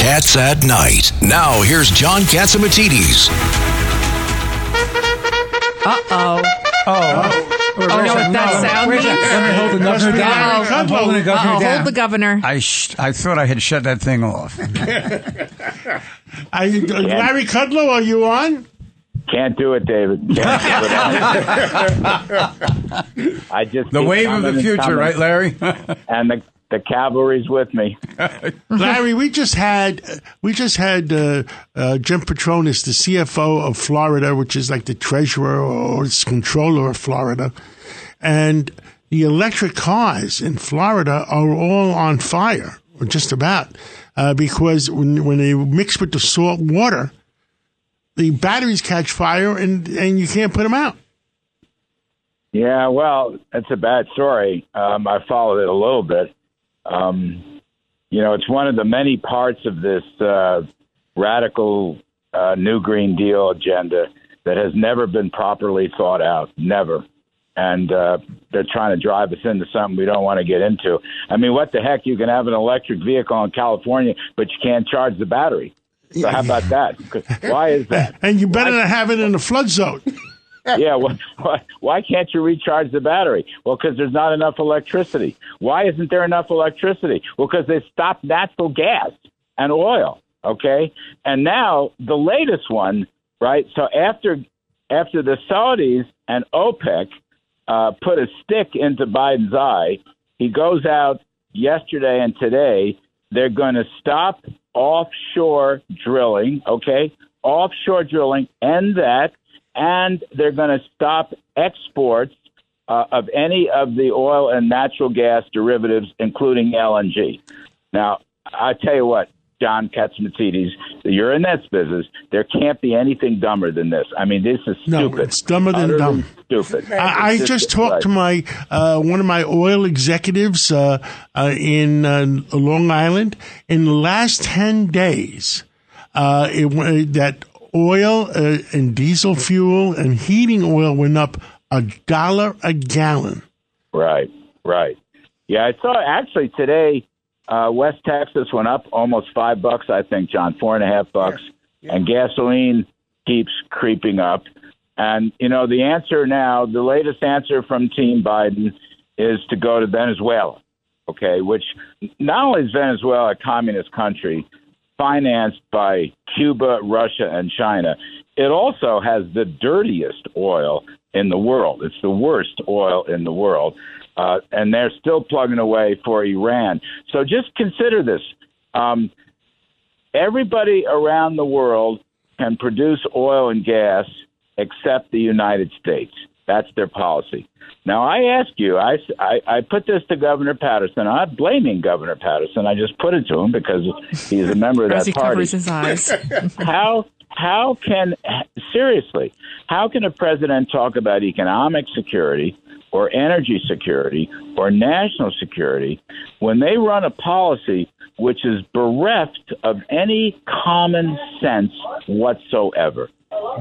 Cats at Night. Now, here's John Catsimatidis. Uh oh. Oh. Oh, know what that sound Where's that? Let me hold the governor down. I'm holding the governor Uh-oh, down. hold the governor. I sh- I thought I had shut that thing off. Are you, Larry Kudlow, are you on? Can't do it, David. Can't do it. I just The keep wave of the and future, right, Larry? And the the cavalry's with me. Larry, we just had we just had uh, uh, Jim Patronis, the CFO of Florida, which is like the treasurer or its controller of Florida, and the electric cars in Florida are all on fire, or just about, uh, because when when they mix with the salt water, the batteries catch fire and and you can't put them out. Yeah, well, it's a bad story. Um, I followed it a little bit. Um, you know, it's one of the many parts of this uh, radical uh, New Green Deal agenda that has never been properly thought out. Never. And uh, they're trying to drive us into something we don't want to get into. I mean, what the heck? You can have an electric vehicle in California, but you can't charge the battery. So how about that? Why is that? And you better not have it in a flood zone. yeah, why, why, why can't you recharge the battery? Well, because there's not enough electricity. Why isn't there enough electricity? Well, because they stopped natural gas and oil. Okay, and now the latest one, right? So after after the Saudis and OPEC uh, put a stick into Biden's eye, he goes out yesterday and today. They're going to stop offshore drilling. Okay, offshore drilling, end that and they're going to stop exports uh, of any of the oil and natural gas derivatives, including LNG. Now, I tell you what, John Catsimatidis, you're in this business. There can't be anything dumber than this. I mean, this is No, stupid. it's dumber than Utterly dumb. Stupid. I, I just talked to my uh, one of my oil executives uh, uh, in uh, Long Island. In the last ten days, uh, it, that oil uh, and diesel fuel and heating oil went up a dollar a gallon. Right, right. Yeah, I saw actually today. Uh, West Texas went up almost five bucks, I think, John, four and a half bucks, and gasoline keeps creeping up. And you know, the answer now, the latest answer from Team Biden is to go to Venezuela. Okay, which not only is Venezuela a communist country financed by Cuba, Russia, and China, it also has the dirtiest oil in the world. It's the worst oil in the world. Uh, and they're still plugging away for Iran. So just consider this. Um, everybody around the world can produce oil and gas except the United States. That's their policy. Now, I ask you, I, I, I put this to Governor Paterson. I'm not blaming Governor Paterson. I just put it to him because he's a member of that he party covers his eyes. how how can seriously how can a president talk about economic security or energy security or national security when they run a policy which is bereft of any common sense whatsoever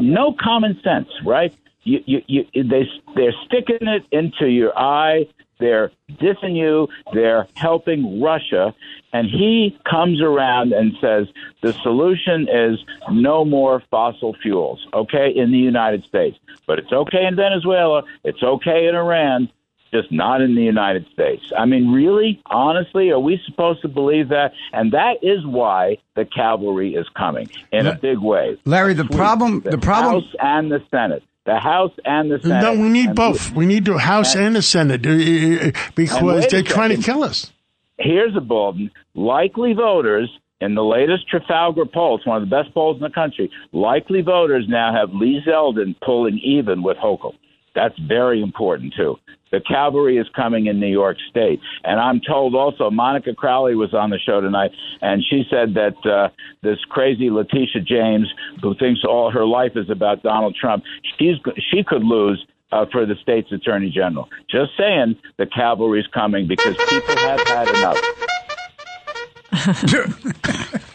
no common sense right you, you, you, they they're sticking it into your eye they're dissing you they're helping russia and he comes around and says the solution is no more fossil fuels, okay, in the United States. But it's okay in Venezuela, it's okay in Iran, just not in the United States. I mean, really, honestly, are we supposed to believe that? And that is why the cavalry is coming in a big way. Larry, the problem, The, the problem, House and the Senate. The House and the Senate. No, we need And both. We need the House and the Senate uh, uh, because they're trying to kill us. here's a bulletin. Likely voters in the latest Trafalgar poll, it's one of the best polls in the country. Likely voters now have Lee Zeldin pulling even with Hochul. That's very important too. The cavalry is coming in New York State. And I'm told also, Monica Crowley was on the show tonight, and she said that uh, this crazy Letitia James, who thinks all her life is about Donald Trump, she's she could lose uh, for the state's attorney general. Just saying, the cavalry's coming because people have had enough.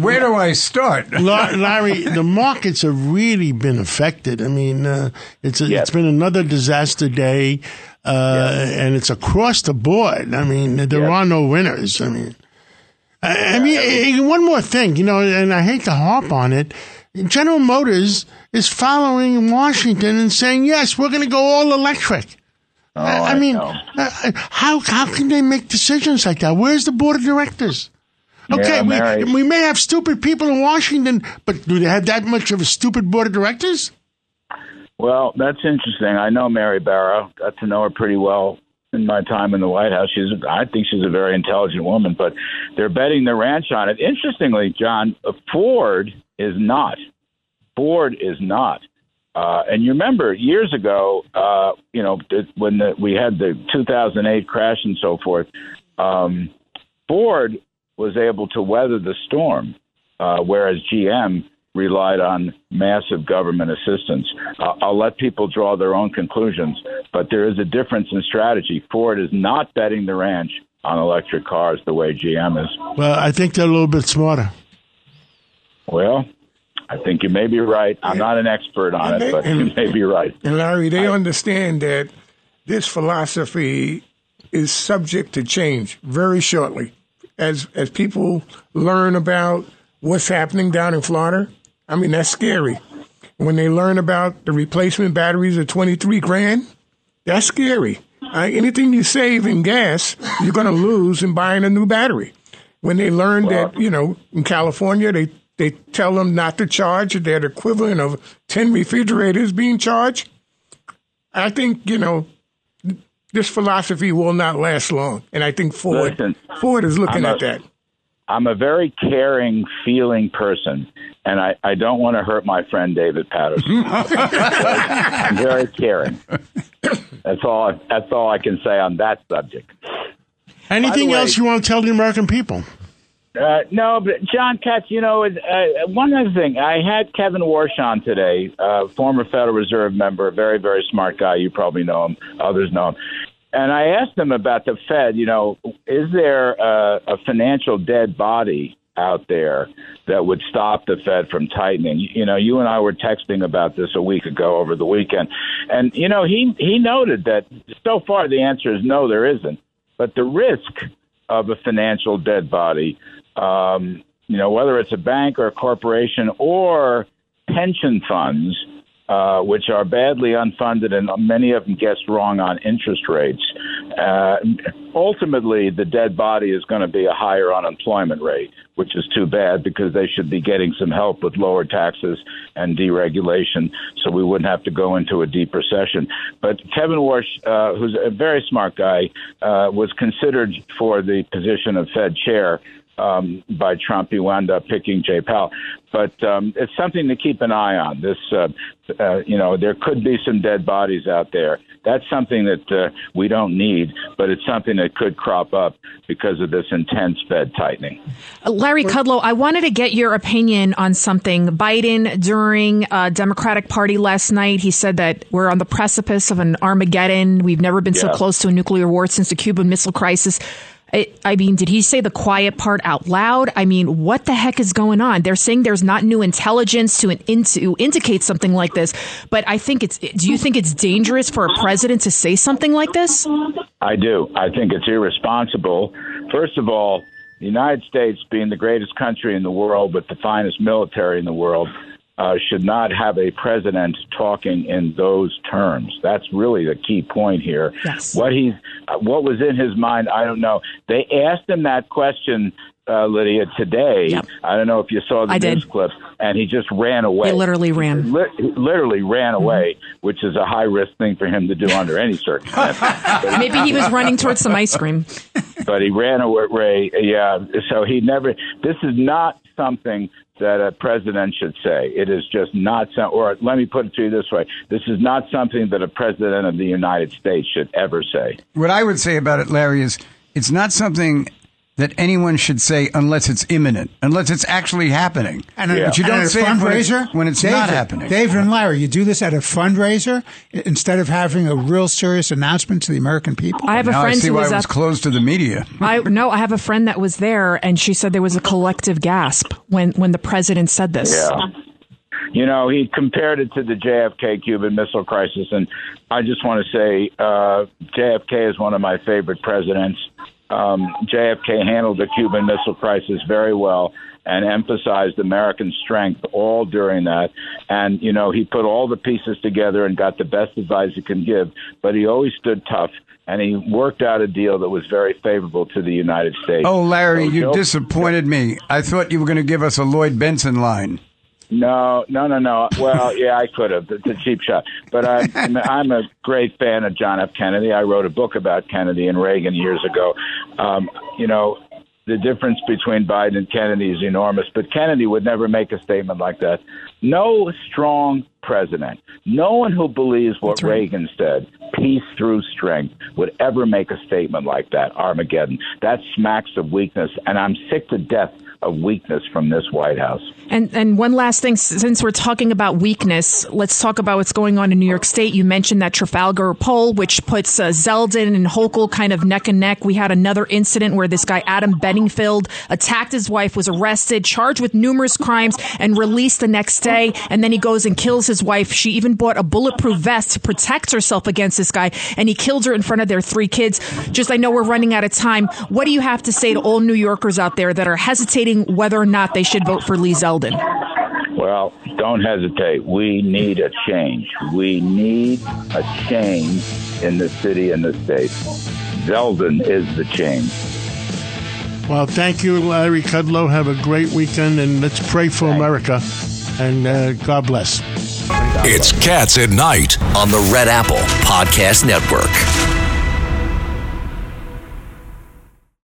Where do I start? Larry, the markets have really been affected. I mean, uh, it's a, Yes. it's been another disaster day, uh, and it's across the board. I mean, there Yes. are no winners. I mean, I, I mean, one more thing, you know, and I hate to harp on it. General Motors is following Washington and saying, "Yes, we're going to go all electric." Oh, I, I I mean, know. uh, how how can they make decisions like that? Where's the board of directors? Okay, Yeah, we, we may have stupid people in Washington, but do they have that much of a stupid board of directors? Well, that's interesting. I know Mary Barra. Got to know her pretty well in my time in the White House. She's, I think, she's a very intelligent woman. But they're betting the ranch on it. Interestingly, John uh, Ford is not. Ford is not. Uh, and you remember years ago, uh, you know, when the, we had the 2008 crash and so forth, um, Ford was able to weather the storm, uh, whereas GM relied on massive government assistance. Uh, I'll let people draw their own conclusions, but there is a difference in strategy. Ford is not betting the ranch on electric cars the way GM is. Well, I think they're a little bit smarter. Well, I think you may be right. I'm not an expert on it, but you may be right. And Larry, they understand that this philosophy is subject to change very shortly. As as people learn about what's happening down in Florida, I mean that's scary. When they learn about the replacement batteries of twenty three grand, that's scary. Uh, anything you save in gas, you're going to lose in buying a new battery. When they learn that, you know, in California, they, they tell them not to charge, they're equivalent of 10 refrigerators being charged. I think, you know, this philosophy will not last long. And I think Ford, Listen, Ford is looking a- at that. I'm a very caring, feeling person, and I, I don't want to hurt my friend David Paterson. I'm very caring. That's all. I, that's all I can say on that subject. Anything way- else you want to tell the American people? Uh, no, but John Katz, you know, uh, one other thing. I had Kevin Warsh on today, uh, former Federal Reserve member, a very, very smart guy. You probably know him. Others know him. And I asked him about the Fed. You know, is there uh, a financial dead body out there that would stop the Fed from tightening? You know, you and I were texting about this a week ago over the weekend, and you know, he he noted that so far the answer is no, there isn't. But the risk of a financial dead body, um, you know, whether it's a bank or a corporation or pension funds, uh, which are badly unfunded and many of them guessed wrong on interest rates. Uh, ultimately, the dead body is going to be a higher unemployment rate, which is too bad because they should be getting some help with lower taxes and deregulation so we wouldn't have to go into a deep recession. But Kevin Warsh, uh, who's a very smart guy, uh, was considered for the position of Fed chair um, by Trump. He wound up picking Jay Powell. But um, it's something to keep an eye on. This, uh, uh, you know, there could be some dead bodies out there. That's something that uh, we don't need, but it's something that could crop up because of this intense Fed tightening. Larry Kudlow, I wanted to get your opinion on something. Biden, during uh, Democratic Party last night, he said that we're on the precipice of an Armageddon. We've never been so close to a nuclear war since the Cuban Missile Crisis. I, mean, did he say the quiet part out loud? I mean, what the heck is going on? They're saying there's not new intelligence to, in, to indicate something like this, but I think it's. Do you think it's dangerous for a president to say something like this? I do. I think it's irresponsible. First of all, the United States, being the greatest country in the world with the finest military in the world, uh, should not have a president talking in those terms. That's really the key point here. Yes. What he, uh, what was in his mind, I don't know. They asked him that question uh, Lydia, today. Yep. I don't know if you saw the I news did. clip, and he just ran away. He literally ran. Mm-hmm. Li- he literally ran away, which is a high risk thing for him to do under any circumstances. But Maybe he was running towards some ice cream. but he ran away. Yeah, so he never. This is not something that a president should say. It is just not. Some, or let me put it to you this way: this is not something that a president of the United States should ever say. What I would say about it, Larry, is it's not something that anyone should say unless it's imminent, unless it's actually happening. And, Yeah. But you don't at say it when it's- fundraiser when it's David, not happening. David and Larry, you do this at a fundraiser instead of having a real serious announcement to the American people. I have a now I friend see who why was it was at. closed to the media. I no, I have a friend that was there, and she said there was a collective gasp when when the president said this. Yeah. You know, he compared it to the JFK Cuban Missile Crisis, and I just want to say uh, JFK is one of my favorite presidents. Um, JFK handled the Cuban Missile Crisis very well and emphasized American strength all during that. And, you know, he put all the pieces together and got the best advice he can give, but he always stood tough. And he worked out a deal that was very favorable to the United States. Oh, Larry, So you disappointed me. I thought you were going to give us a Lloyd Bentsen line. No, no, no, no. Well, yeah, I could have. It's a cheap shot. But I'm, I'm a great fan of John F. Kennedy. I wrote a book about Kennedy and Reagan years ago. Um, you know, the difference between Biden and Kennedy is enormous, but Kennedy would never make a statement like that. No strong president, no one who believes what Reagan said, peace through strength, would ever make a statement like that, Armageddon. That smacks of weakness, and I'm sick to death of weakness from this White House. And and one last thing, since we're talking about weakness, let's talk about what's going on in New York State. You mentioned that Trafalgar poll, which puts uh, Zeldin and Hochul kind of neck and neck. We had another incident where this guy Adam Benningfield attacked his wife, was arrested, charged with numerous crimes, and released the next day. And then he goes and kills his wife. She even bought a bulletproof vest to protect herself against this guy, and he killed her in front of their three kids. Just, I know we're running out of time. What do you have to say to all New Yorkers out there that are hesitating whether or not they should vote for Lee Zeldin? Well, don't hesitate. We need a change. We need a change in the city and the state. Zeldin is the change. Well, thank you, Larry Kudlow. Have a great weekend, and let's pray for America. And uh, God bless. It's Cats at Night. on the Red Apple Podcast Network.